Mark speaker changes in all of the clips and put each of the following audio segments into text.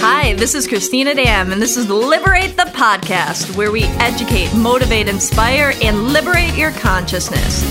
Speaker 1: Hi, this is Christina Dam, and this is Liberate the Podcast, where we educate, motivate, inspire, and liberate your consciousness.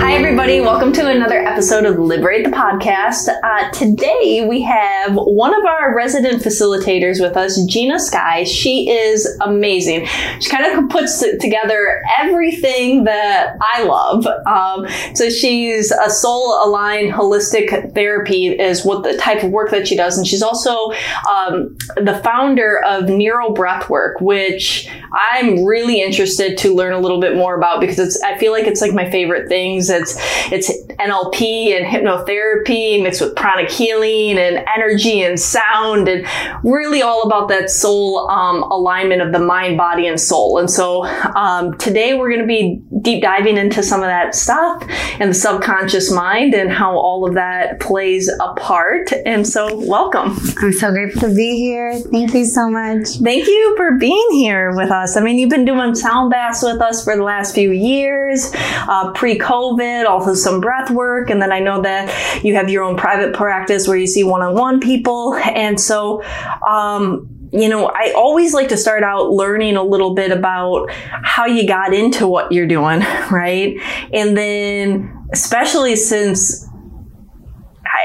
Speaker 1: Hi, everybody. Welcome to another episode of Liberate the Podcast. Uh, today, we have one of our resident facilitators with us, Gina Sky. She is amazing. She kind of puts together everything that I love. Um, so, she's a soul aligned holistic therapy, is what the type of work that she does. And she's also um, the founder of Neuro Breathwork, which I'm really interested to learn a little bit more about because it's, I feel like it's like my favorite things it's it's NLP and hypnotherapy mixed with pranic healing and energy and sound and really all about that soul um, alignment of the mind, body, and soul. And so um, today we're going to be deep diving into some of that stuff and the subconscious mind and how all of that plays a part. And so welcome.
Speaker 2: I'm so grateful to be here. Thank you so much.
Speaker 1: Thank you for being here with us. I mean, you've been doing sound baths with us for the last few years, uh, pre-COVID also some breath work. And then I know that you have your own private practice where you see one on one people. And so, um, you know, I always like to start out learning a little bit about how you got into what you're doing, right? And then, especially since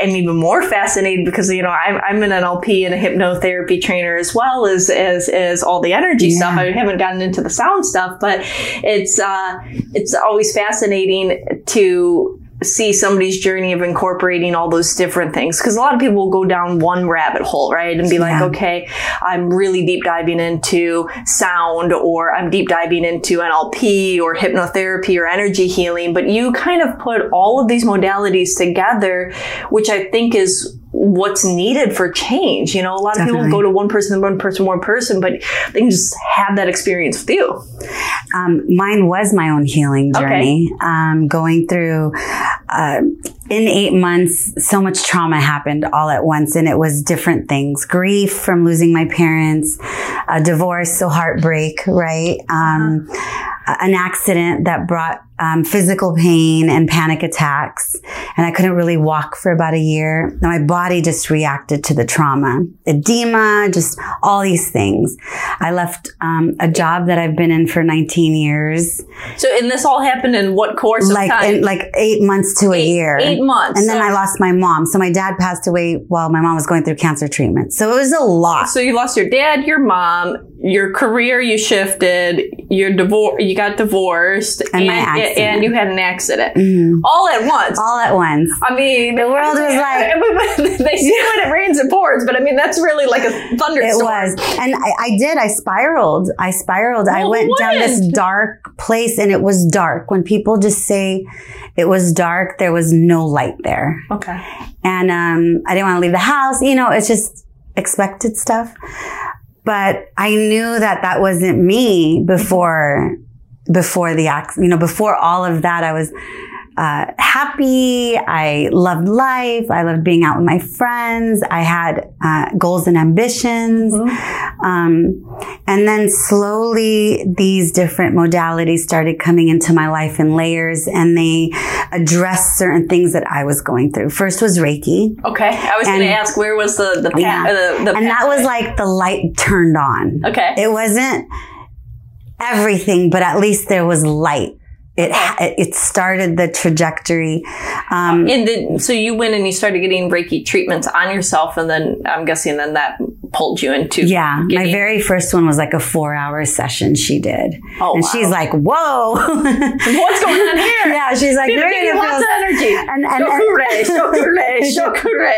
Speaker 1: I'm even more fascinated because you know I'm, I'm an NLP and a hypnotherapy trainer as well as as, as all the energy yeah. stuff. I haven't gotten into the sound stuff, but it's uh, it's always fascinating to see somebody's journey of incorporating all those different things. Because a lot of people will go down one rabbit hole, right? And be like, okay, I'm really deep diving into sound or I'm deep diving into NLP or hypnotherapy or energy healing. But you kind of put all of these modalities together, which I think is what's needed for change. You know, a lot Definitely. of people go to one person, one person, one person, but they can just have that experience with you.
Speaker 2: Um, mine was my own healing journey. Okay. Um, going through, uh, in eight months, so much trauma happened all at once and it was different things. Grief from losing my parents, a divorce, so heartbreak, right? Um, uh-huh an accident that brought um, physical pain and panic attacks. And I couldn't really walk for about a year. My body just reacted to the trauma, edema, just all these things. I left um, a job that I've been in for 19 years.
Speaker 1: So, and this all happened in what course
Speaker 2: like,
Speaker 1: In,
Speaker 2: like eight months to
Speaker 1: eight,
Speaker 2: a year.
Speaker 1: Eight months.
Speaker 2: And then I lost my mom. So my dad passed away while my mom was going through cancer treatment. So it was a lot.
Speaker 1: So you lost your dad, your mom, your career you shifted, your divorce, you got divorced,
Speaker 2: and, and,
Speaker 1: and you had an accident, mm-hmm. all at once.
Speaker 2: All at once.
Speaker 1: I mean,
Speaker 2: the world was like
Speaker 1: they say when it rains it pours, but I mean that's really like a thunderstorm.
Speaker 2: It was, and I, I did. I spiraled. I spiraled. Well, I went what? down this dark place, and it was dark. When people just say it was dark, there was no light there.
Speaker 1: Okay.
Speaker 2: And um, I didn't want to leave the house. You know, it's just expected stuff. But I knew that that wasn't me before, before the act, you know, before all of that, I was, uh, happy. I loved life. I loved being out with my friends. I had uh, goals and ambitions. Mm-hmm. Um, and then slowly these different modalities started coming into my life in layers and they addressed certain things that I was going through. First was Reiki.
Speaker 1: Okay. I was going to ask where was the, the, pa- yeah.
Speaker 2: the, the And that was like the light turned on.
Speaker 1: Okay.
Speaker 2: It wasn't everything, but at least there was light it it started the trajectory.
Speaker 1: Um, and then, so you went and you started getting Reiki treatments on yourself, and then I'm guessing then that pulled you into
Speaker 2: yeah. Getting... My very first one was like a four hour session she did,
Speaker 1: oh,
Speaker 2: and
Speaker 1: wow.
Speaker 2: she's like, "Whoa,
Speaker 1: what's going on here?"
Speaker 2: yeah, she's like,
Speaker 1: "There you lots of energy." And and shokure, shokure, shokure.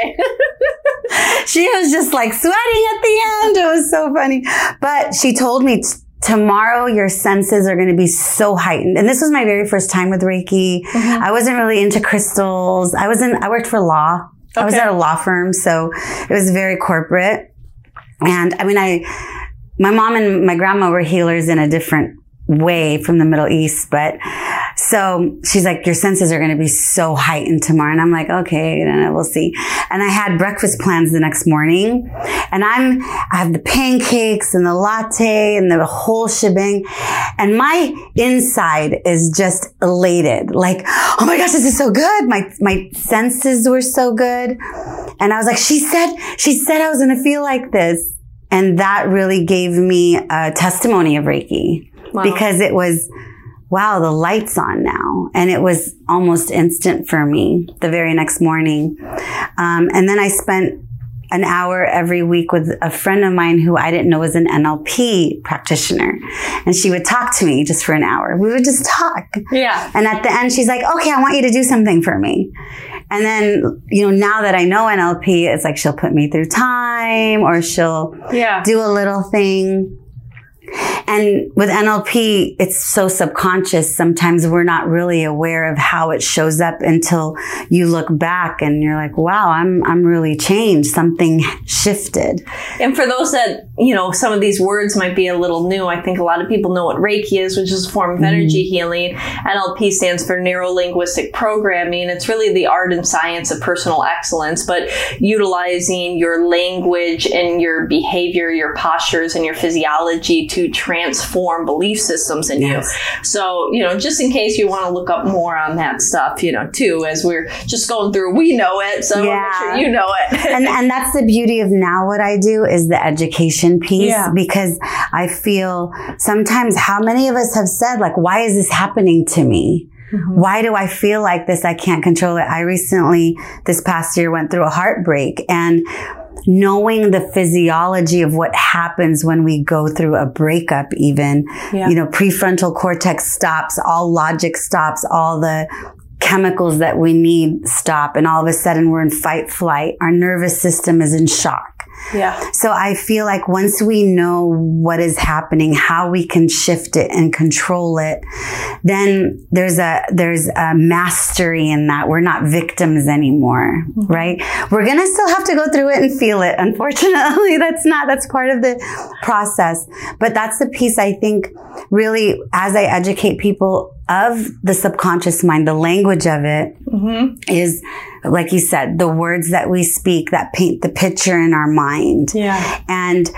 Speaker 2: she was just like sweating at the end. It was so funny, but she told me. T- tomorrow your senses are going to be so heightened. And this was my very first time with Reiki. Mm-hmm. I wasn't really into crystals. I was in, I worked for law. Okay. I was at a law firm. So it was very corporate. And I mean, I, my mom and my grandma were healers in a different way from the Middle East, but so she's like, your senses are going to be so heightened tomorrow. And I'm like, okay, then we'll see. And I had breakfast plans the next morning and I'm, I have the pancakes and the latte and the whole shebang. And my inside is just elated. Like, oh my gosh, this is so good. My, my senses were so good. And I was like, she said, she said I was going to feel like this. And that really gave me a testimony of Reiki wow. because it was, wow, the light's on now. And it was almost instant for me the very next morning. Um, and then I spent an hour every week with a friend of mine who I didn't know was an NLP practitioner. And she would talk to me just for an hour. We would just talk.
Speaker 1: Yeah.
Speaker 2: And at the end, she's like, okay, I want you to do something for me. And then, you know, now that I know NLP, it's like she'll put me through time or she'll yeah. do a little thing. And with NLP, it's so subconscious. Sometimes we're not really aware of how it shows up until you look back and you're like, wow, I'm, I'm really changed. Something shifted.
Speaker 1: And for those that, you know, some of these words might be a little new. I think a lot of people know what Reiki is, which is a form of mm-hmm. energy healing. NLP stands for neuro linguistic programming. It's really the art and science of personal excellence, but utilizing your language and your behavior, your postures and your physiology to transform belief systems in yes. you. So, you know, just in case you want to look up more on that stuff, you know, too, as we're just going through, we know it. So yeah. sure you know it.
Speaker 2: and, and that's the beauty of now what I do is the education piece yeah. because I feel sometimes how many of us have said, like, why is this happening to me? Mm-hmm. Why do I feel like this? I can't control it. I recently, this past year, went through a heartbreak and knowing the physiology of what happens when we go through a breakup, even, yeah. you know, prefrontal cortex stops, all logic stops, all the chemicals that we need stop. And all of a sudden we're in fight flight. Our nervous system is in shock.
Speaker 1: Yeah.
Speaker 2: So I feel like once we know what is happening, how we can shift it and control it, then there's a, there's a mastery in that. We're not victims anymore, mm-hmm. right? We're going to still have to go through it and feel it. Unfortunately, that's not, that's part of the process. But that's the piece I think really as I educate people of the subconscious mind, the language of it mm-hmm. is, like you said, the words that we speak that paint the picture in our mind.
Speaker 1: Yeah.
Speaker 2: And,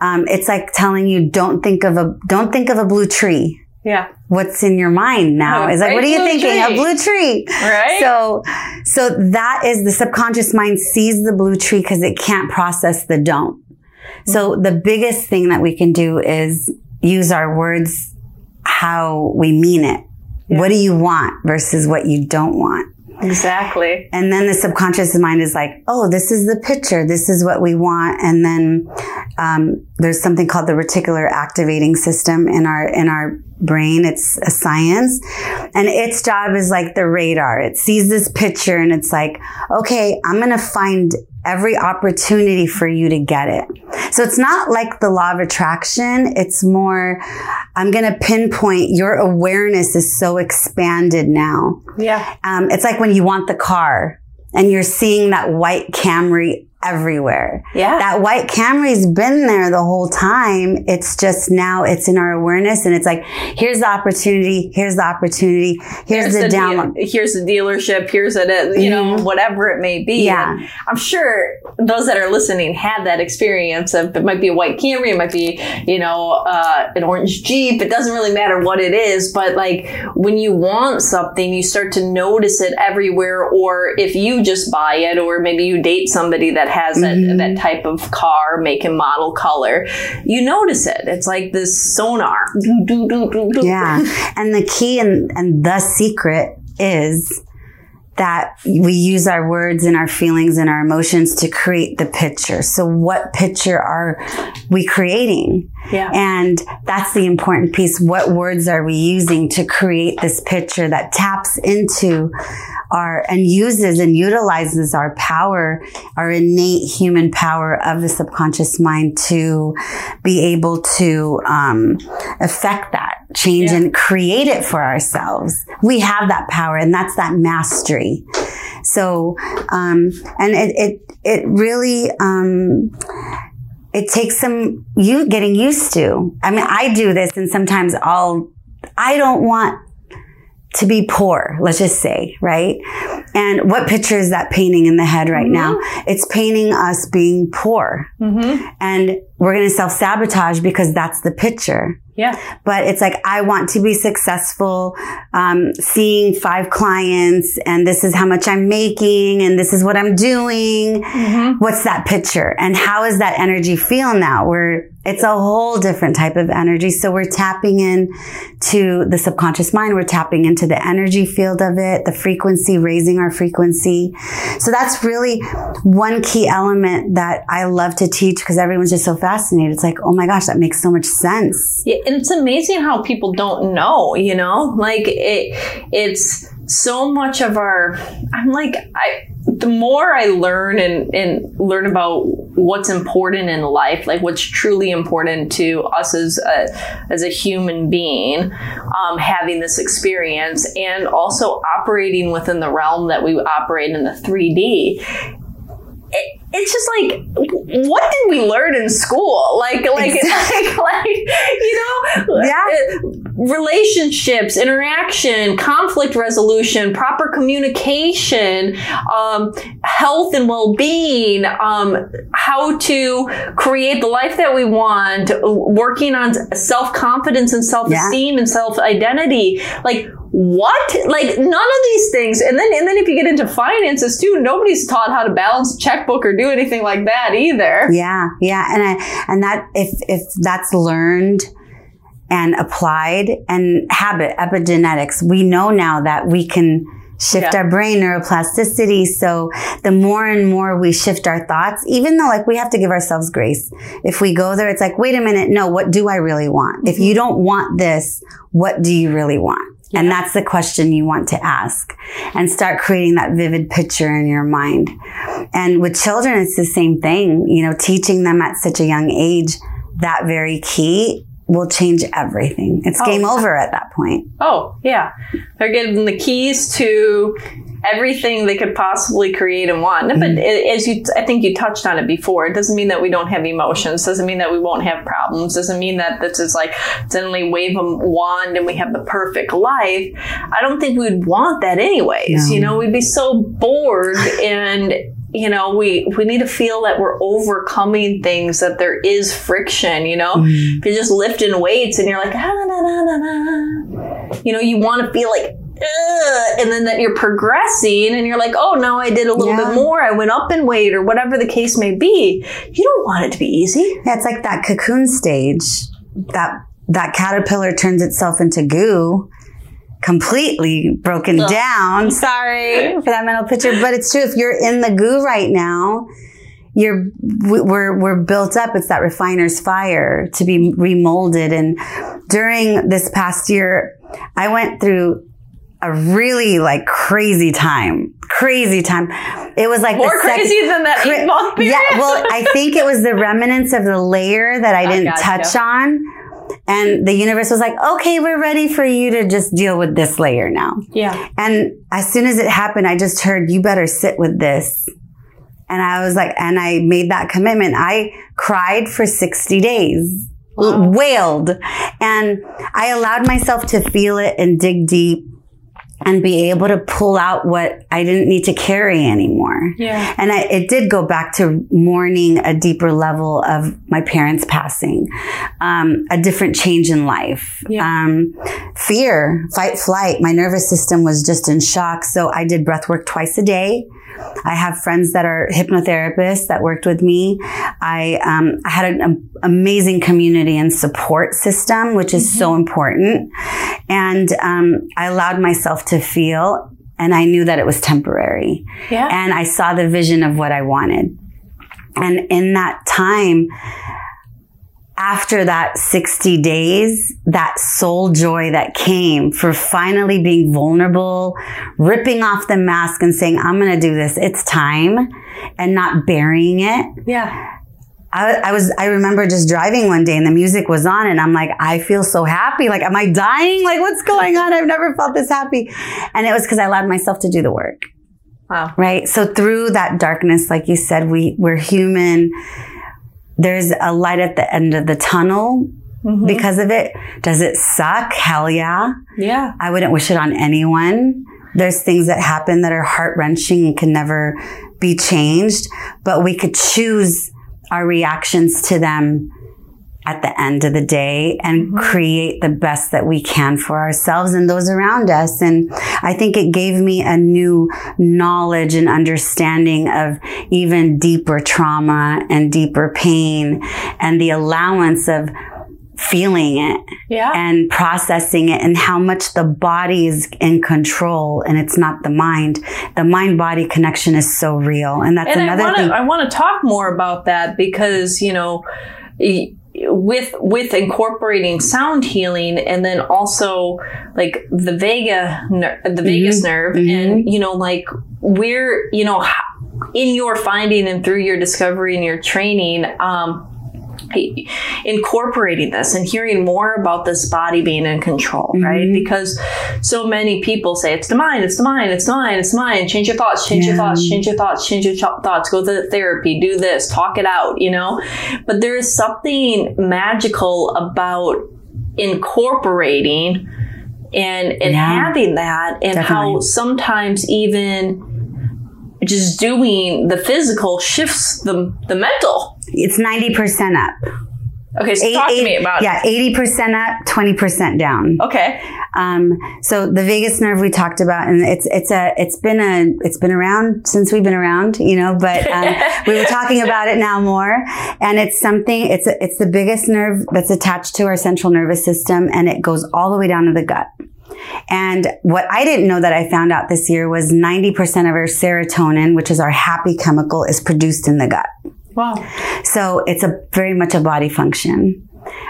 Speaker 2: um, it's like telling you, don't think of a, don't think of a blue tree.
Speaker 1: Yeah.
Speaker 2: What's in your mind now is like, what are you thinking? Tree. A blue tree.
Speaker 1: Right.
Speaker 2: So, so that is the subconscious mind sees the blue tree because it can't process the don't. Mm-hmm. So the biggest thing that we can do is use our words how we mean it. Yeah. What do you want versus what you don't want?
Speaker 1: Exactly.
Speaker 2: And then the subconscious mind is like, oh, this is the picture. This is what we want. And then um, there's something called the reticular activating system in our in our brain. It's a science, and its job is like the radar. It sees this picture and it's like, okay, I'm gonna find every opportunity for you to get it. So it's not like the law of attraction. It's more, I'm going to pinpoint your awareness is so expanded now.
Speaker 1: Yeah.
Speaker 2: Um, it's like when you want the car and you're seeing that white Camry everywhere.
Speaker 1: Yeah.
Speaker 2: That white Camry's been there the whole time. It's just now it's in our awareness and it's like, here's the opportunity. Here's the opportunity. Here's, here's the, the download.
Speaker 1: De- here's the dealership. Here's a, you mm-hmm. know, whatever it may be.
Speaker 2: Yeah. And
Speaker 1: I'm sure those that are listening had that experience of it might be a white Camry. It might be, you know, uh, an orange Jeep. It doesn't really matter what it is, but like when you want something, you start to notice it everywhere. Or if you just buy it or maybe you date somebody that has mm-hmm. that, that type of car, make and model, color, you notice it. It's like this sonar.
Speaker 2: yeah. And the key and, and the secret is that we use our words and our feelings and our emotions to create the picture. So what picture are we creating?
Speaker 1: Yeah.
Speaker 2: And that's the important piece. What words are we using to create this picture that taps into our and uses and utilizes our power, our innate human power of the subconscious mind to be able to um, affect that change yeah. and create it for ourselves. We have that power, and that's that mastery. So, um, and it it it really. Um, it takes some you getting used to. I mean, I do this and sometimes I'll, I don't want to be poor, let's just say, right? And what picture is that painting in the head right mm-hmm. now? It's painting us being poor. Mm-hmm. And we're going to self sabotage because that's the picture.
Speaker 1: Yeah.
Speaker 2: But it's like, I want to be successful, um, seeing five clients and this is how much I'm making and this is what I'm doing.
Speaker 1: Mm-hmm.
Speaker 2: What's that picture? And how is that energy feel now? Where it's a whole different type of energy. So we're tapping in to the subconscious mind. We're tapping into the energy field of it, the frequency, raising our frequency. So that's really one key element that I love to teach because everyone's just so fascinated. It's like, oh my gosh, that makes so much sense.
Speaker 1: Yeah, and it's amazing how people don't know, you know? Like it it's so much of our I'm like I the more I learn and, and learn about what's important in life, like what's truly important to us as a, as a human being, um, having this experience and also operating within the realm that we operate in the 3D, it, it's just like what did we learn in school like like exactly. like, like you know
Speaker 2: yeah
Speaker 1: relationships interaction conflict resolution proper communication um, health and well-being um, how to create the life that we want working on self-confidence and self-esteem yeah. and self-identity like what? Like none of these things. And then and then if you get into finances too, nobody's taught how to balance a checkbook or do anything like that either.
Speaker 2: Yeah, yeah. And I and that if if that's learned and applied and habit epigenetics, we know now that we can shift yeah. our brain neuroplasticity. So the more and more we shift our thoughts, even though like we have to give ourselves grace. If we go there, it's like, wait a minute. No, what do I really want? Mm-hmm. If you don't want this, what do you really want? Yeah. And that's the question you want to ask and start creating that vivid picture in your mind. And with children, it's the same thing, you know, teaching them at such a young age that very key will change everything. It's oh, game over at that point.
Speaker 1: Oh, yeah. They're getting the keys to everything they could possibly create and want. Mm-hmm. But as you, I think you touched on it before, it doesn't mean that we don't have emotions. Doesn't mean that we won't have problems. Doesn't mean that this is like suddenly wave a wand and we have the perfect life. I don't think we'd want that anyways. No. You know, we'd be so bored and you know we we need to feel that we're overcoming things that there is friction you know mm. if you're just lifting weights and you're like ah, nah, nah, nah, you know you want to feel like and then that you're progressing and you're like, oh, now I did a little yeah. bit more. I went up in weight or whatever the case may be. You don't want it to be easy.
Speaker 2: Yeah, it's like that cocoon stage. That that caterpillar turns itself into goo completely broken Ugh. down.
Speaker 1: Sorry
Speaker 2: for that mental picture, but it's true. If you're in the goo right now, you're we're we're built up. It's that refiner's fire to be remolded. And during this past year, I went through a really like crazy time. Crazy time. It was like
Speaker 1: more crazy than that period.
Speaker 2: Yeah, well, I think it was the remnants of the layer that I didn't I touch on. And the universe was like, okay, we're ready for you to just deal with this layer now.
Speaker 1: Yeah.
Speaker 2: And as soon as it happened, I just heard, you better sit with this. And I was like, and I made that commitment. I cried for 60 days. Wow. Wailed. And I allowed myself to feel it and dig deep and be able to pull out what I didn't need to carry anymore.
Speaker 1: Yeah.
Speaker 2: And I, it did go back to mourning a deeper level of my parents passing, um, a different change in life, yeah. um, fear, fight, flight. My nervous system was just in shock. So I did breath work twice a day. I have friends that are hypnotherapists that worked with me. I, um, I had an amazing community and support system, which is mm-hmm. so important. And um, I allowed myself to feel, and I knew that it was temporary.
Speaker 1: Yeah.
Speaker 2: And I saw the vision of what I wanted. And in that time, after that 60 days, that soul joy that came for finally being vulnerable, ripping off the mask and saying, I'm going to do this. It's time and not burying it.
Speaker 1: Yeah.
Speaker 2: I, I, was, I remember just driving one day and the music was on and I'm like, I feel so happy. Like, am I dying? Like, what's going on? I've never felt this happy. And it was because I allowed myself to do the work.
Speaker 1: Wow.
Speaker 2: Right. So through that darkness, like you said, we, we're human there's a light at the end of the tunnel mm-hmm. because of it. Does it suck? Hell yeah.
Speaker 1: Yeah.
Speaker 2: I wouldn't wish it on anyone. There's things that happen that are heart wrenching and can never be changed, but we could choose our reactions to them at the end of the day and
Speaker 1: Mm-hmm.
Speaker 2: create the best that we can for ourselves and those around us. And I think it gave me a new knowledge and understanding of even deeper trauma and deeper pain and the allowance of feeling it
Speaker 1: Yeah.
Speaker 2: and processing it and how much the body is in control and it's not the mind. The mind body connection is so real. And that's
Speaker 1: and I
Speaker 2: another
Speaker 1: want
Speaker 2: thing.
Speaker 1: I want to talk more about that because you know with with incorporating sound healing and then also like the vega ner- the vagus nerve and you know like we're you know in your finding and through your discovery and your training um incorporating this and hearing more about this body being in control, right? Mm-hmm. Because so many people say it's the mind, it's the mind, it's the mind, it's the mind. Change your thoughts, change your thoughts, change your thoughts, change your ch- thoughts. Go to therapy, do this, talk it out, you know. But there is something magical about incorporating and and
Speaker 2: Yeah.
Speaker 1: having that, and how sometimes even just doing the physical shifts the the mental.
Speaker 2: It's 90% up.
Speaker 1: Okay, so
Speaker 2: Eight-
Speaker 1: talk to me about
Speaker 2: Yeah, 80% up, 20% down.
Speaker 1: Okay.
Speaker 2: Um, so the vagus nerve we talked about, and it's it's a it's been a it's been around since we've been around, you know. But um, we were talking about it now more, and it's something. It's a, it's the biggest nerve that's attached to our central nervous system, and it goes all the way down to the gut. And what I didn't know that I found out this year was 90% of our serotonin, which is our happy chemical, is produced in the gut.
Speaker 1: Wow.
Speaker 2: So it's a very much a body function.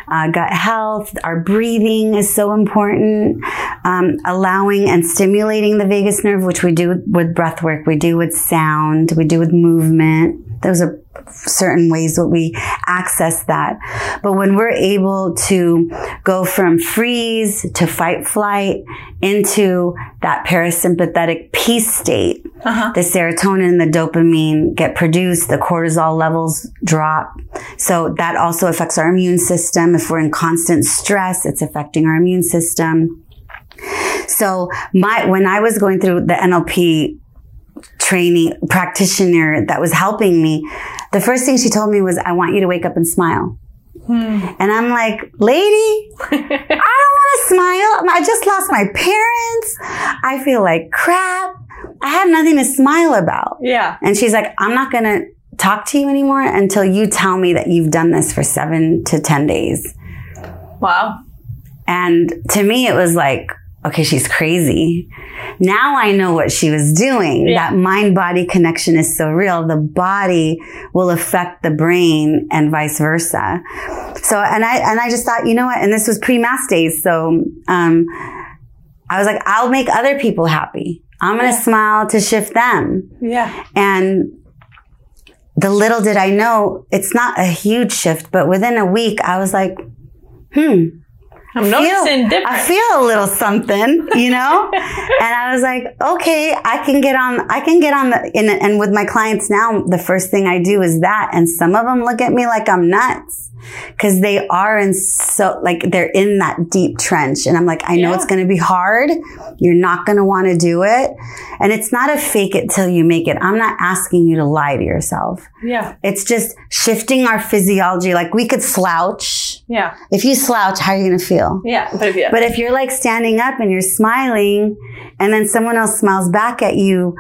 Speaker 2: Uh, gut health, our breathing is so important. Um, allowing and stimulating the vagus nerve, which we do with breath work, we do with sound, we do with movement. Those are certain ways that we access that. But when we're able to go from freeze to fight flight into that parasympathetic peace state,
Speaker 1: Uh-huh.
Speaker 2: the serotonin, the dopamine get produced, the cortisol levels drop. So that also affects our immune system. If we're in constant stress, it's affecting our immune system. So my, when I was going through the NLP training practitioner that was helping me, the first thing she told me was, I want you to wake up and smile. Hmm. And I'm like, lady, I don't want to smile. I just lost my parents. I feel like crap. I have nothing to smile about.
Speaker 1: Yeah.
Speaker 2: And she's like, I'm not going to talk to you anymore until you tell me that you've done this for seven to 10 days.
Speaker 1: Wow.
Speaker 2: And to me, it was like, okay, she's crazy. Now I know what she was doing.
Speaker 1: Yeah.
Speaker 2: That mind body connection is so real. The body will affect the brain and vice versa. So, and I, and I just thought, you know what? And this was pre mass days. So, um, I was like, I'll make other people happy. I'm going to
Speaker 1: Yeah.
Speaker 2: smile to shift them.
Speaker 1: Yeah.
Speaker 2: And the little did I know, it's not a huge shift, but within a week, I was like, hmm,
Speaker 1: I'm noticing
Speaker 2: feel,
Speaker 1: different.
Speaker 2: I feel a little something, you know? and I was like, okay, I can get on, I can get on the, and, and with my clients now, the first thing I do is that. And some of them look at me like I'm nuts because they are in so, like, they're in that deep trench. And I'm like, I know
Speaker 1: Yeah.
Speaker 2: it's going to be hard. You're not going to want to do it. And it's not a fake it till you make it. I'm not asking you to lie to yourself.
Speaker 1: yeah.
Speaker 2: It's just shifting our physiology. Like we could slouch.
Speaker 1: Yeah.
Speaker 2: If you slouch, how are you going to feel?
Speaker 1: Yeah. But if you,
Speaker 2: But if you're like standing up and you're smiling and then someone else smiles back at you,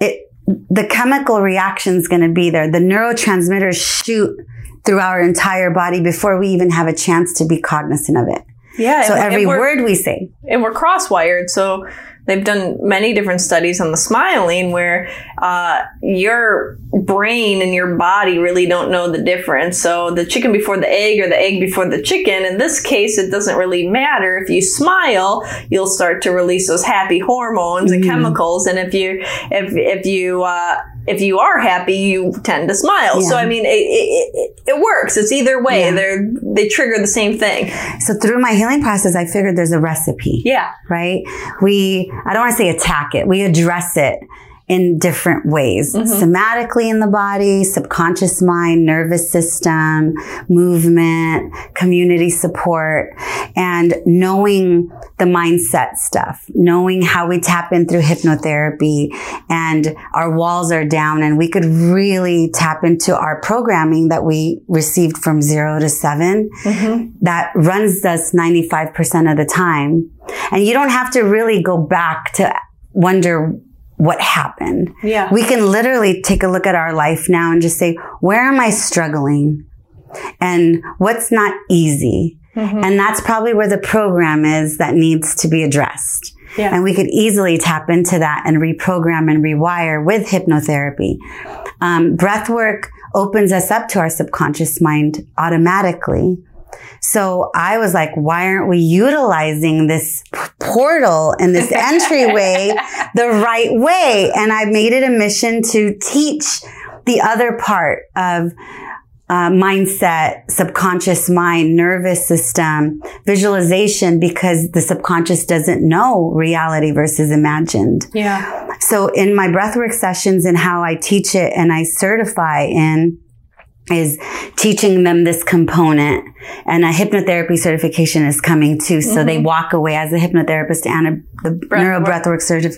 Speaker 2: it, the chemical reaction is going to be there. The neurotransmitters shoot through our entire body before we even have a chance to be cognizant of it.
Speaker 1: yeah.
Speaker 2: So every word we say.
Speaker 1: and we're cross-wired so they've done many different studies on the smiling where uh, your brain and your body really don't know the difference. So the chicken before the egg or the egg before the chicken in this case it doesn't really matter. If you smile you'll start to release those happy hormones and chemicals. And if you if if you uh, if you are happy you tend to smile so i mean it, it, it, it works it's either way
Speaker 2: Yeah.
Speaker 1: they're they trigger the same thing
Speaker 2: So through my healing process, I figured there's a recipe.
Speaker 1: yeah
Speaker 2: right? We, I don't want to say attack it. We address it in different ways. Mm-hmm. Somatically in the body, subconscious mind, nervous system, movement, community support, and knowing the mindset stuff, knowing how we tap in through hypnotherapy and our walls are down and we could really tap into our programming that we received from zero to 7 mm-hmm. that runs us 95% of the time. And you don't have to really go back to wonder what happened.
Speaker 1: Yeah.
Speaker 2: We can literally take a look at our life now and just say, where am I struggling? And what's not easy? And that's probably where the program is that needs to be addressed.
Speaker 1: Yeah.
Speaker 2: And we could easily tap into that and reprogram and rewire with hypnotherapy. Um, breath work opens us up to our subconscious mind automatically. So I was like, why aren't we utilizing this portal and this entryway the right way? And I made it a mission to teach the other part of uh, mindset, subconscious mind, nervous system, visualization, because the subconscious doesn't know reality versus imagined.
Speaker 1: Yeah.
Speaker 2: So in my breathwork sessions and how I teach it and I certify in is teaching them this component and a hypnotherapy certification is coming too. So they walk away as a hypnotherapist and a the neuro breathwork certif.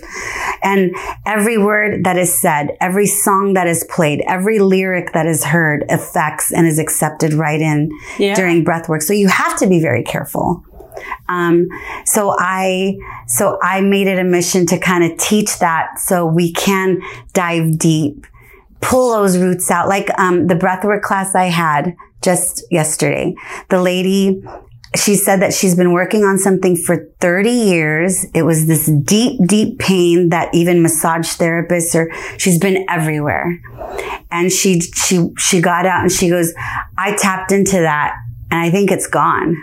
Speaker 2: And every word that is said, every song that is played, every lyric that is heard affects and is accepted right in
Speaker 1: Yeah.
Speaker 2: during breathwork. So you have to be very careful. Um, so I, so I made it a mission to kind of teach that so we can dive deep, pull those roots out. Like, um, the breathwork class I had just yesterday, the lady, she said that she's been working on something for 30 years. It was this deep, deep pain that even massage therapists or she's been everywhere. And she, she, she got out and she goes, I tapped into that and I think it's gone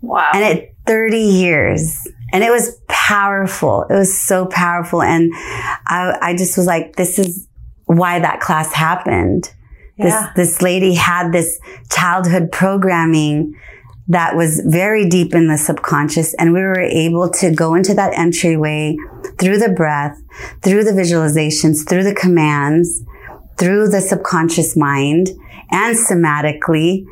Speaker 1: Wow.
Speaker 2: and it 30 years and it was powerful it was so powerful and i, I just was like this is why that class happened
Speaker 1: Yeah.
Speaker 2: this this lady had this childhood programming that was very deep in the subconscious and we were able to go into that entryway through the breath through the visualizations through the commands through the subconscious mind and somatically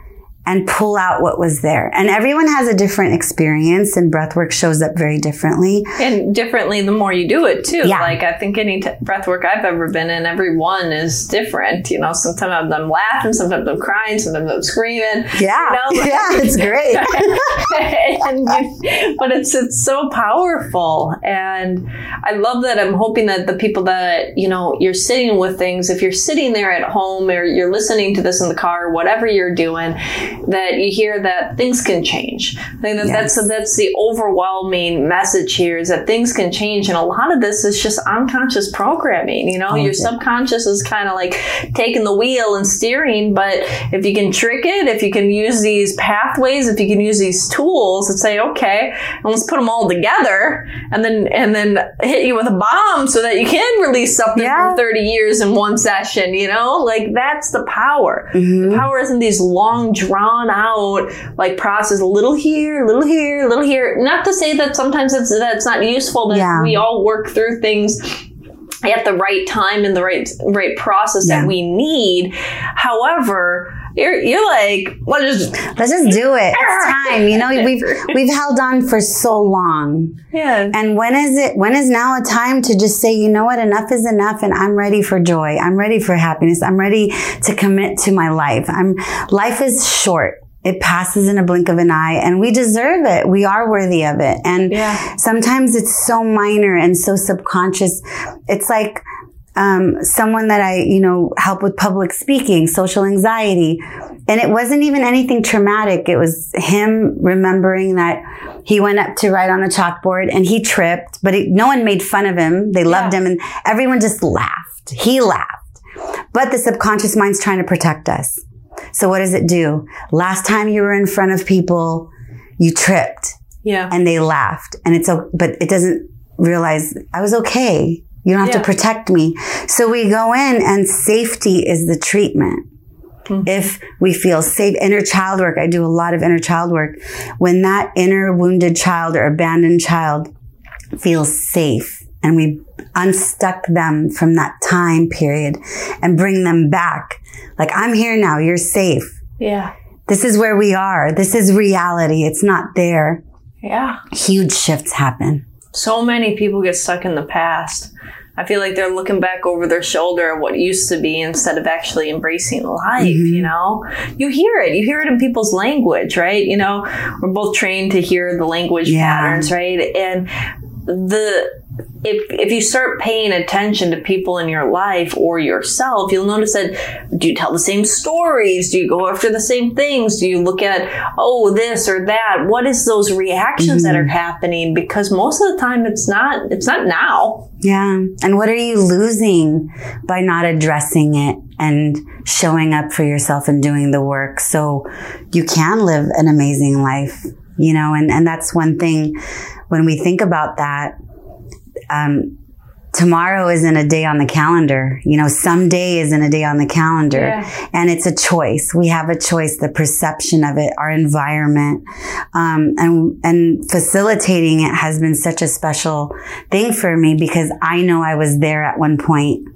Speaker 2: and pull out what was there. And everyone has a different experience and breathwork shows up very differently.
Speaker 1: and differently the more you do it too.
Speaker 2: Yeah.
Speaker 1: Like I think any t- breath work I've ever been in, every one is different. You know, sometimes I'm laughing, sometimes I'm crying, sometimes I'm screaming.
Speaker 2: Yeah.
Speaker 1: You know?
Speaker 2: yeah, it's great.
Speaker 1: and you- but it's it's so powerful and i love that i'm hoping that the people that you know you're sitting with things if you're sitting there at home or you're listening to this in the car or whatever you're doing that you hear that things can change i think that
Speaker 2: Yes.
Speaker 1: that's that's the overwhelming message here is that things can change and a lot of this is just unconscious programming you know your subconscious is kind of like taking the wheel and steering but if you can trick it if you can use these pathways if you can use these tools and say okay and let's put them all together and then and then hit you with a bomb so that you can release something
Speaker 2: Yeah.
Speaker 1: from 30 years in one session you know like that's the power
Speaker 2: Mhm.
Speaker 1: the power isn't these long drawn out like process a little here a little here a little here not to say that sometimes it's that's not useful that
Speaker 2: Yeah.
Speaker 1: we all work through things at the right time and the right right process
Speaker 2: Yeah.
Speaker 1: that we need however you're, you're like well just
Speaker 2: Let's just do it. It's time. You know, we've we've held on for so long.
Speaker 1: yeah
Speaker 2: And when is it when is now a time to just say, you know what, enough is enough and I'm ready for joy. I'm ready for happiness. I'm ready to commit to my life. I'm life is short. It passes in a blink of an eye and we deserve it. We are worthy of it. And
Speaker 1: Yeah.
Speaker 2: sometimes it's so minor and so subconscious. It's like um, someone that I, you know, help with public speaking, social anxiety. And it wasn't even anything traumatic. It was him remembering that he went up to write on a chalkboard and he tripped, but no one made fun of him. They loved
Speaker 1: Yeah.
Speaker 2: him and everyone just laughed. He laughed. But the subconscious mind's trying to protect us. So what does it do? Last time you were in front of people, you tripped
Speaker 1: yeah
Speaker 2: and they laughed and it's but it doesn't realize I was okay. You don't have
Speaker 1: Yeah.
Speaker 2: to protect me. So we go in and safety is the treatment. Mm-hmm. If we feel safe, inner child work, I do a lot of inner child work. When that inner wounded child or abandoned child feels safe and we unstuck them from that time period and bring them back. Like, I'm here now. You're safe.
Speaker 1: Yeah.
Speaker 2: This is where we are. This is reality. It's not there.
Speaker 1: Yeah.
Speaker 2: Huge shifts happen.
Speaker 1: So many people get stuck in the past. I feel like they're looking back over their shoulder at what used to be instead of actually embracing life,
Speaker 2: Mm-hmm.
Speaker 1: you know? You hear it. You hear it in people's language, right? You know, we're both trained to hear the language
Speaker 2: Yeah.
Speaker 1: patterns, right? And the if if you start paying attention to people in your life or yourself, you'll notice that do you tell the same stories? Do you go after the same things? Do you look at oh this or that? What is those reactions that mm-hmm. are happening? Because most of the time it's not it's not now.
Speaker 2: Yeah. And what are you losing by not addressing it and showing up for yourself and doing the work so you can live an amazing life? You know, and, and that's one thing when we think about that. Um, tomorrow isn't a day on the calendar. You know, someday isn't a day on the calendar.
Speaker 1: Yeah.
Speaker 2: And it's a choice. We have a choice, the perception of it, our environment. Um, and, and facilitating it has been such a special thing for me because I know I was there at one point.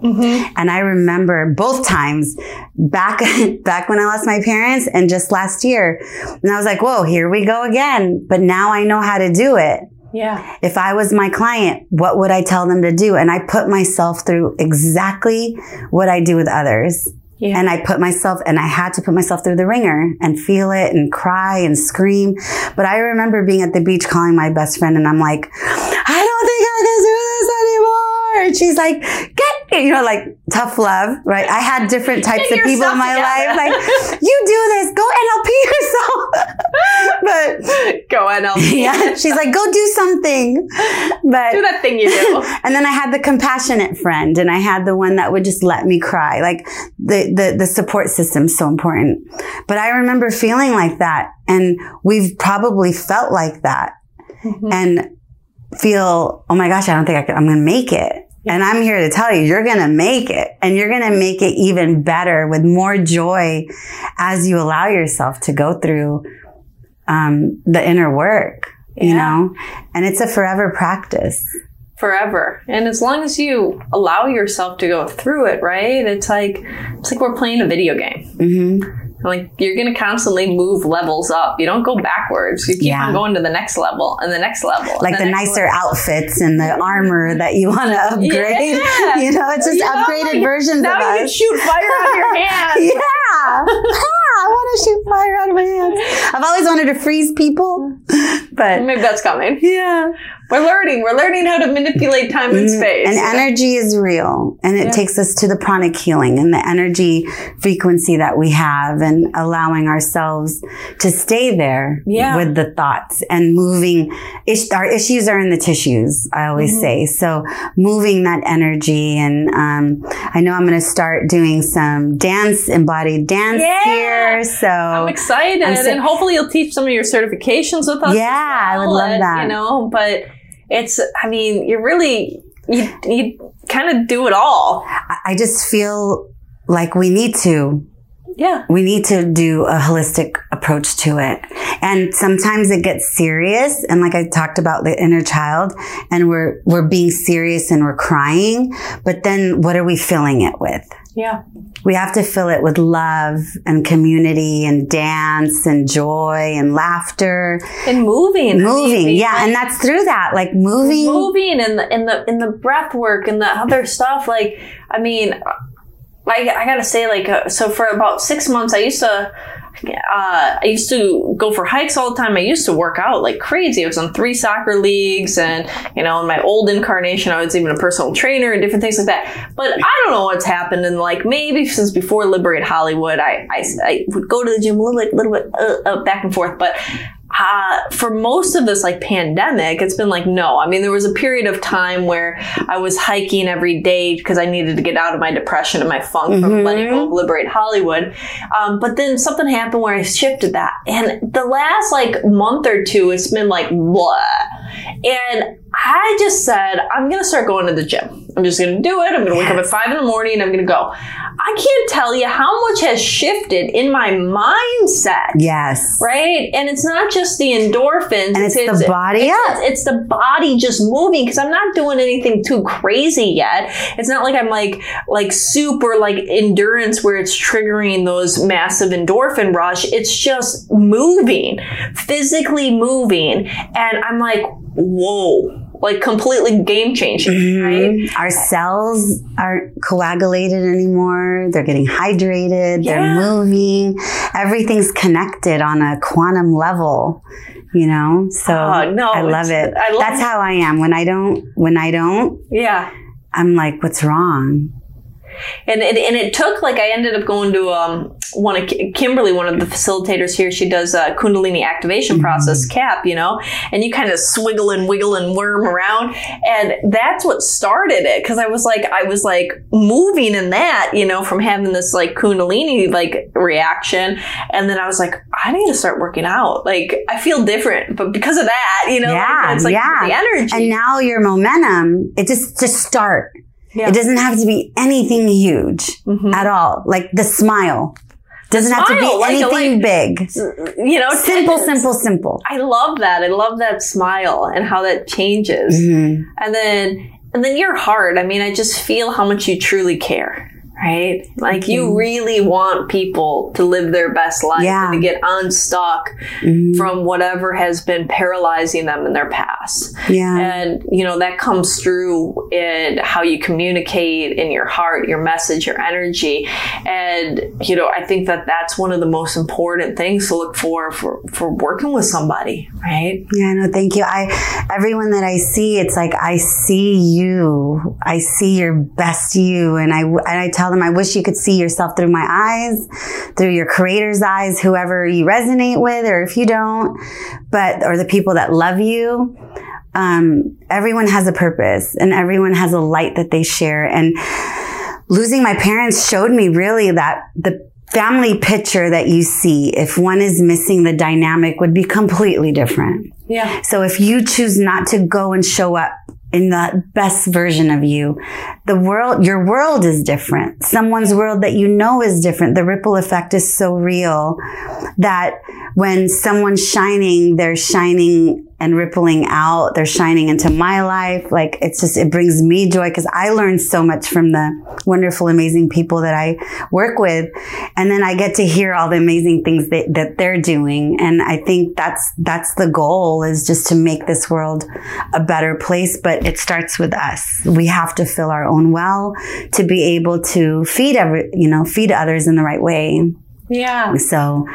Speaker 2: And I remember both times back, back when I lost my parents and just last year. And I was like, whoa, here we go again. But now I know how to do it.
Speaker 1: Yeah.
Speaker 2: If I was my client, what would I tell them to do? And I put myself through exactly what I do with others.
Speaker 1: Yeah.
Speaker 2: And I put myself, and I had to put myself through the ringer and feel it and cry and scream. But I remember being at the beach calling my best friend and I'm like, I don't think I can do this anymore. And she's like, get, you know, like tough love, right? I had different types
Speaker 1: Get
Speaker 2: of people in my
Speaker 1: together.
Speaker 2: life. Like, you do this, go NLP yourself. but
Speaker 1: Go NLP.
Speaker 2: yeah, she's like, go do something. But
Speaker 1: Do that thing you do.
Speaker 2: and then I had the compassionate friend and I had the one that would just let me cry. Like the, the, the support system is so important. But I remember feeling like that and we've probably felt like that mm-hmm. and feel, oh my gosh, I don't think I can, I'm going to make it. And I'm here to tell you, you're going to make it and you're going to make it even better with more joy as you allow yourself to go through, um, the inner work, you know, and it's a forever practice.
Speaker 1: forever. And as long as you allow yourself to go through it, right? It's like it's like we're playing a video game.
Speaker 2: Mm-hmm.
Speaker 1: Like you're gonna constantly move levels up. You don't go backwards. You keep
Speaker 2: Yeah.
Speaker 1: on going to the next level and the next level.
Speaker 2: like the,
Speaker 1: next
Speaker 2: nicer outfits and the mm-hmm. armor that you want to upgrade.
Speaker 1: Yeah.
Speaker 2: You know, it's just
Speaker 1: You know,
Speaker 2: upgraded
Speaker 1: like,
Speaker 2: versions
Speaker 1: now
Speaker 2: of
Speaker 1: you can
Speaker 2: us.
Speaker 1: shoot fire out of your hands.
Speaker 2: yeah. I want to shoot fire out of my hands. I've always wanted to freeze people, but
Speaker 1: Maybe that's coming.
Speaker 2: yeah.
Speaker 1: We're learning. We're learning how to manipulate time and space.
Speaker 2: Mm-hmm. And energy is real. And it
Speaker 1: Yeah.
Speaker 2: takes us to the pranic healing and the energy frequency that we have and allowing ourselves to stay there
Speaker 1: Yeah.
Speaker 2: with the thoughts and moving. Ish, our issues are in the tissues, I always
Speaker 1: Mm-hmm.
Speaker 2: say. So moving that energy. And um, I know I'm going to start doing some dance, embodied dance
Speaker 1: Yeah.
Speaker 2: here. So
Speaker 1: I'm excited,
Speaker 2: I'm so-
Speaker 1: and hopefully you'll teach some of your certifications with us.
Speaker 2: Yeah,
Speaker 1: as
Speaker 2: I would love
Speaker 1: and,
Speaker 2: that.
Speaker 1: You know, but it's. I mean, you're really you you kind of do it all.
Speaker 2: I- I just feel like we need to
Speaker 1: Yeah.
Speaker 2: we need to do a holistic approach to it. And sometimes it gets serious. And like I talked about the inner child and we're, we're being serious and we're crying. But then what are we filling it with?
Speaker 1: Yeah.
Speaker 2: We have to fill it with love and community and dance and joy and laughter.
Speaker 1: And moving. I mean,
Speaker 2: Moving. Yeah. And that's through that, like moving.
Speaker 1: moving and the in the in the breath work and the other stuff like i mean like i gotta say like uh, so for about six months i used to uh, I used to go for hikes all the time. I used to work out like crazy. I was on three soccer leagues, and you know, in my old incarnation, I was even a personal trainer and different things like that. But I don't know what's happened, and like maybe since before Liberate Hollywood, I I, I would go to the gym a little bit, little bit uh, uh, back and forth, but uh, for most of this like pandemic, it's been like no. I mean, there was a period of time where I was hiking every day because I needed to get out of my depression and my funk from letting go of Liberate Hollywood. Um, but then something happened where I shifted that, and the last like month or two, it's been like blah. And I just said I'm gonna start going to the gym. I'm just going to do it. I'm going to wake up at five in the morning and I'm going to go. I can't tell you how much has shifted in my mindset.
Speaker 2: Yes.
Speaker 1: Right. And it's not just the endorphins.
Speaker 2: And it's, the body.
Speaker 1: It's, it's, it's the body just moving because I'm not doing anything too crazy yet. It's not like I'm like, like super like endurance where it's triggering those massive endorphin rush. It's just moving, physically moving. And I'm like, whoa like completely game changing,
Speaker 2: Mhm.
Speaker 1: right?
Speaker 2: Our cells aren't coagulated anymore. They're getting hydrated.
Speaker 1: Yeah.
Speaker 2: They're moving. Everything's connected on a quantum level, you know? So
Speaker 1: Oh, no,
Speaker 2: I love it.
Speaker 1: I love
Speaker 2: That's
Speaker 1: it.
Speaker 2: how I am. When I don't, when I don't,
Speaker 1: Yeah.
Speaker 2: I'm like, what's wrong?
Speaker 1: And it, and it took like I ended up going to um one of Ki- Kimberly, one of the facilitators here. She does a Kundalini activation process KAP, you know, and you kind of swiggle and wiggle and worm around, and that's what started it because I was like I was like moving in that, you know, from having this like Kundalini like reaction, and then I was like I need to start working out. Like I feel different, but because of that, you know,
Speaker 2: Yeah,
Speaker 1: like, it's like
Speaker 2: yeah.
Speaker 1: the energy.
Speaker 2: And now your momentum, it just, just start.
Speaker 1: Yeah.
Speaker 2: It doesn't have to be anything huge
Speaker 1: Mhm.
Speaker 2: at all. Like the smile doesn't have to be
Speaker 1: smile, like-
Speaker 2: anything big.
Speaker 1: you know,
Speaker 2: Simple, simple, simple.
Speaker 1: I love that. I love that smile and how that changes.
Speaker 2: Mhm.
Speaker 1: And then and then your heart. I mean, I just feel how much you truly care. Right? Like you really want people to live their best life
Speaker 2: Yeah.
Speaker 1: and to get unstuck
Speaker 2: Mhm.
Speaker 1: from whatever has been paralyzing them in their past.
Speaker 2: Yeah.
Speaker 1: And, you know, that comes through in how you communicate in your heart, your message, your energy. And, you know, I think that that's one of the most important things to look for for, for working with somebody, right?
Speaker 2: Yeah, no, thank you. I, everyone that I see, it's like, I see you. I see your best you. And I, and I tell them, I wish you could see yourself through my eyes, through your creator's eyes, whoever you resonate with, or if you don't, but, or the people that love you. Um, everyone has a purpose and everyone has a light that they share. And losing my parents showed me really that the family picture that you see, if one is missing, the dynamic would be completely different.
Speaker 1: Yeah.
Speaker 2: So if you choose not to go and show up in the best version of you, the world, your world is different. Someone's world that you know is different. The ripple effect is so real that when someone's shining, they're shining and rippling out. They're shining into my life. Like it's just, it brings me joy because I learn so much from the wonderful, amazing people that I work with. And then I get to hear all the amazing things that, that they're doing. And I think that's, that's the goal is just to make this world a better place. But it starts with us. We have to fill our own well to be able to feed every, you know, feed others in the right way.
Speaker 1: Yeah.
Speaker 2: So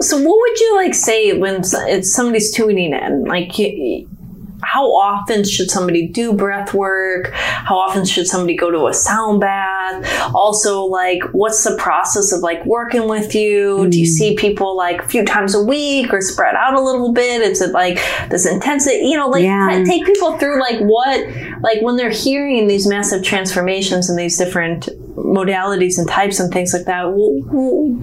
Speaker 1: So, what would you like say when it's somebody's tuning in? Like, how often should somebody do breath work? How often should somebody go to a sound bath? Also, like, what's the process of like working with you? Do you see hmm. people like a few times a week or spread out a little bit? Is it like this intensity? You know, like
Speaker 2: Yeah.
Speaker 1: take people through like what, like when they're hearing these massive transformations and these different modalities and types and things like that. What,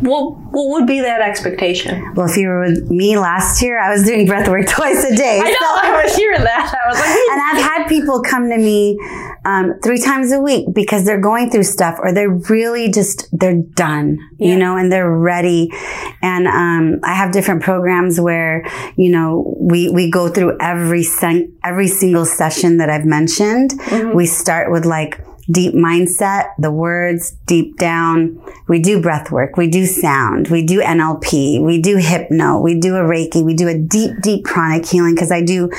Speaker 1: what, what would be that expectation?
Speaker 2: Well, if you were with me last year, I was doing breath work twice a day.
Speaker 1: I know.
Speaker 2: So-
Speaker 1: I was hearing that. I was like,
Speaker 2: and I've had people come to me um, three times a week because they're going through stuff or they're really just they're done,
Speaker 1: Yeah.
Speaker 2: you know, and they're ready. And um, I have different programs where you know we we go through every sen- every single session that I've mentioned.
Speaker 1: Mm-hmm.
Speaker 2: We start with like deep mindset, the words deep down. We do breath work. We do sound. We do NLP. We do hypno. We do a Reiki. We do a deep, deep pranic healing because I do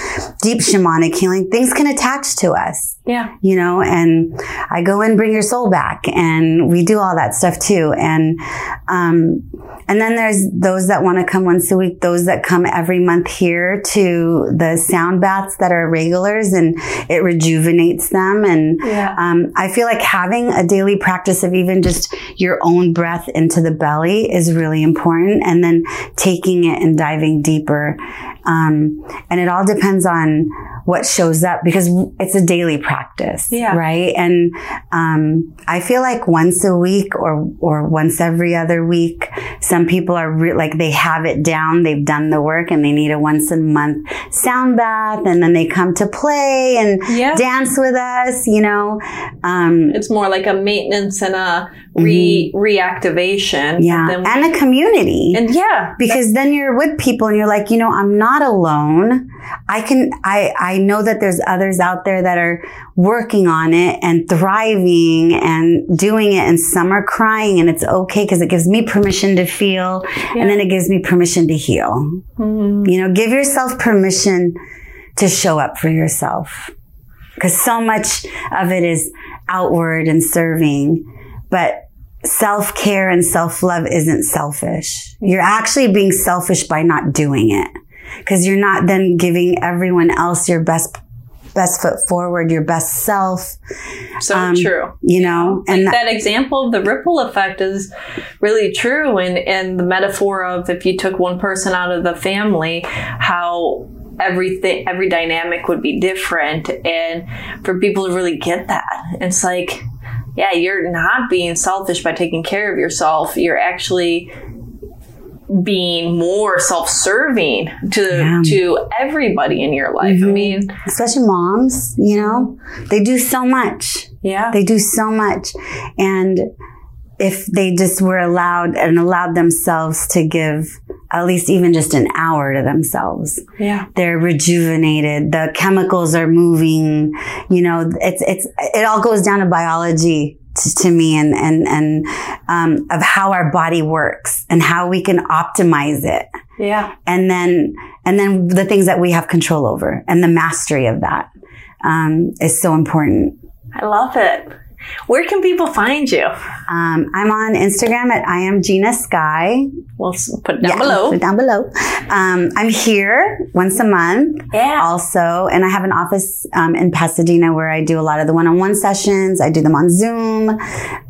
Speaker 2: deep shamanic healing. Things can attach to us,
Speaker 1: yeah,
Speaker 2: you know, and I go in, bring your soul back and we do all that stuff too. And, um, and then there's those that want to come once a week, those that come every month here to the sound baths that are regulars and it rejuvenates them. And,
Speaker 1: yeah,
Speaker 2: um, I feel like having a daily practice of even just your own breath into the belly is really important. And then taking it and diving deeper. Um, and it all depends on what shows up because it's a daily practice.
Speaker 1: Yeah.
Speaker 2: Right. And, um, I feel like once a week or, or once every other week, some people are re- like they have it down. They've done the work and they need a once a month sound bath and then they come to play and
Speaker 1: Yeah.
Speaker 2: dance with us, you know. Um,
Speaker 1: It's more like a maintenance and a re reactivation.
Speaker 2: Mm-hmm. yeah.
Speaker 1: Then we-
Speaker 2: And a community.
Speaker 1: and yeah,
Speaker 2: because then you're with people and you're like, you know, I'm not alone. I can, I, I know that there's others out there that are working on it and thriving and doing it and some are crying and it's okay because it gives me permission to feel and then it gives me permission to heal.
Speaker 1: Mhm.
Speaker 2: You know, give yourself permission to show up for yourself because so much of it is outward and serving, but self care and self love isn't selfish. You're actually being selfish by not doing it because you're not then giving everyone else your best best foot forward, your best self,
Speaker 1: so
Speaker 2: Um,
Speaker 1: true.
Speaker 2: you know, and
Speaker 1: like that example of the ripple effect is really true and and the metaphor of if you took one person out of the family how everything every dynamic would be different and for people to really get that. It's like yeah you're not being selfish by taking care of yourself. You're actually being more self-serving to
Speaker 2: Yeah.
Speaker 1: to everybody in your life i
Speaker 2: Mhm.
Speaker 1: mean
Speaker 2: especially moms, you know, they do so much.
Speaker 1: yeah
Speaker 2: They do so much. And if they just were allowed and allowed themselves to give at least even just an hour to themselves,
Speaker 1: yeah
Speaker 2: they're rejuvenated. The chemicals are moving. You know, it's, it's, it all goes down to biology to, to me and, and, and, um, of how our body works and how we can optimize it.
Speaker 1: Yeah.
Speaker 2: And then and then the things that we have control over and the mastery of that um, is so important.
Speaker 1: i love it where can people find you
Speaker 2: Um, I'm on Instagram at I am Gina Sky.
Speaker 1: We'll put it down
Speaker 2: Yeah,
Speaker 1: below.
Speaker 2: so down below. Um, I'm here once a month.
Speaker 1: Yeah.
Speaker 2: Also, and I have an office um, in Pasadena where I do a lot of the one-on-one sessions. I do them on Zoom.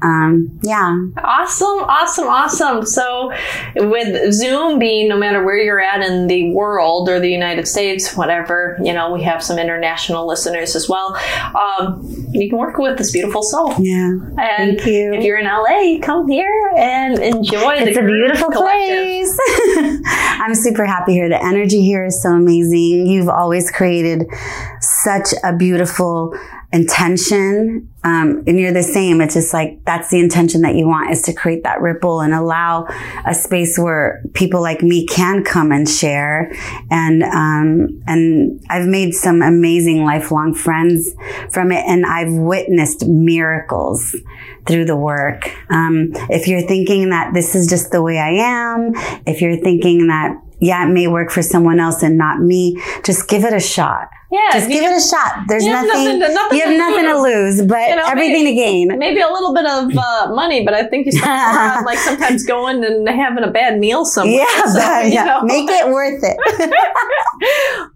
Speaker 2: Um, yeah,
Speaker 1: Awesome, awesome, awesome. So, with Zoom being no matter where you're at in the world or the United States, whatever, you know, we have some international listeners as well. Um, you can work with this beautiful soul.
Speaker 2: Yeah.
Speaker 1: And
Speaker 2: Thank you.
Speaker 1: if you're in LA, come here and enjoy the
Speaker 2: It's a beautiful place. I'm super happy here. The energy here is so amazing. You've always created such a beautiful intention. Um, and you're the same. It's just like that's the intention that you want is to create that ripple and allow a space where people like me can come and share. And um, and I've made some amazing lifelong friends from it, and I've witnessed miracles through the work. Um, if you're thinking that this is just the way I am, if you're thinking that yeah, it may work for someone else and not me, just give it a shot.
Speaker 1: Yeah,
Speaker 2: Just give it a shot. There's nothing,
Speaker 1: nothing to- nothing
Speaker 2: you have nothing to lose, but
Speaker 1: You know,
Speaker 2: everything to gain.
Speaker 1: Maybe a little bit of uh, money, but I think you still have, like sometimes going and having a bad meal somewhere.
Speaker 2: Yeah,
Speaker 1: So,
Speaker 2: but, yeah,
Speaker 1: know.
Speaker 2: make it worth it.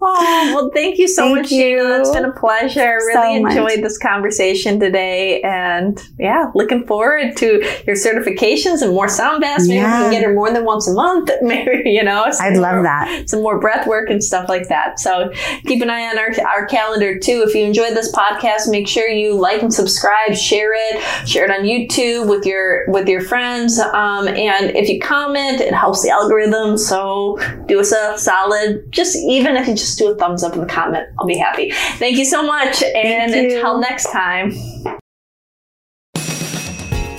Speaker 1: oh, well, thank you so
Speaker 2: Thank
Speaker 1: much, Sheila.
Speaker 2: you.
Speaker 1: It's been a pleasure. I
Speaker 2: So
Speaker 1: really
Speaker 2: much.
Speaker 1: enjoyed this conversation today. And yeah, looking forward to your certifications and more sound baths. Maybe we can get her more than once a month. Maybe, you know.
Speaker 2: I'd love
Speaker 1: more-
Speaker 2: that.
Speaker 1: Some more breath work and stuff like that. So keep an eye on our, our calendar too. If you enjoyed this podcast, make sure you like and subscribe, share it, share it on YouTube with your with your friends. Um, and if you comment, it helps the algorithm. So do us a solid. Just even if you just do a thumbs up in the comment, I'll be happy. Thank you so much, and until next time.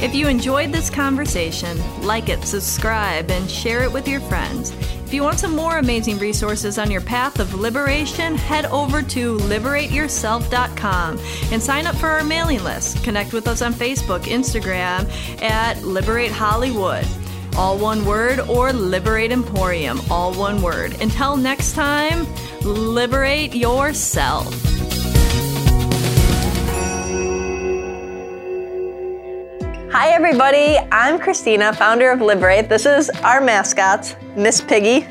Speaker 3: If you enjoyed this conversation, like it, subscribe, and share it with your friends. If you want some more amazing resources on your path of liberation, head over to liberateyourself.com and sign up for our mailing list. Connect with us on Facebook, Instagram at Liberate Hollywood. All one word, or Liberate Emporium, all one word. Until next time, liberate yourself.
Speaker 1: Hi, everybody. I'm Christina, founder of Liberate. This is our mascots, Miss Piggy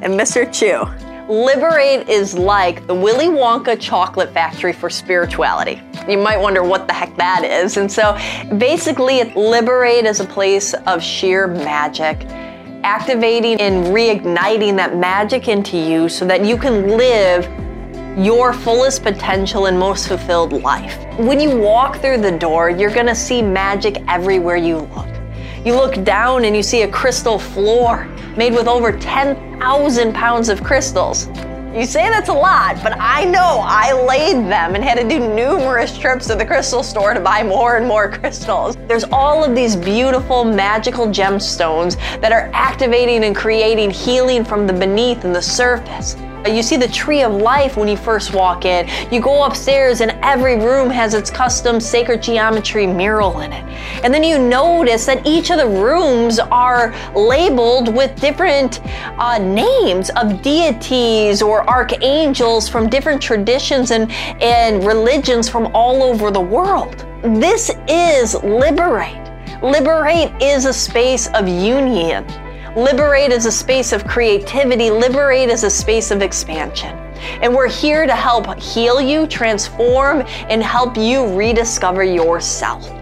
Speaker 1: and Mr. Chew. Liberate is like the Willy Wonka chocolate factory for spirituality. You might wonder what the heck that is. And so basically, Liberate is a place of sheer magic, activating and reigniting that magic into you so that you can live your fullest potential and most fulfilled life. When you walk through the door, you're gonna see magic everywhere you look. You look down and you see a crystal floor made with over 10,000 pounds of crystals. You say that's a lot, but I know I laid them and had to do numerous trips to the crystal store to buy more and more crystals. There's all of these beautiful magical gemstones that are activating and creating healing from the beneath and the surface. You see the tree of life when you first walk in. You go upstairs and every room has its custom sacred geometry mural in it. And then you notice that each of the rooms are labeled with different uh, names of deities or archangels from different traditions and, and religions from all over the world. This is Liberate. Liberate is a space of union. Liberate is a space of creativity. Liberate is a space of expansion. And we're here to help heal you, transform, and help you rediscover yourself.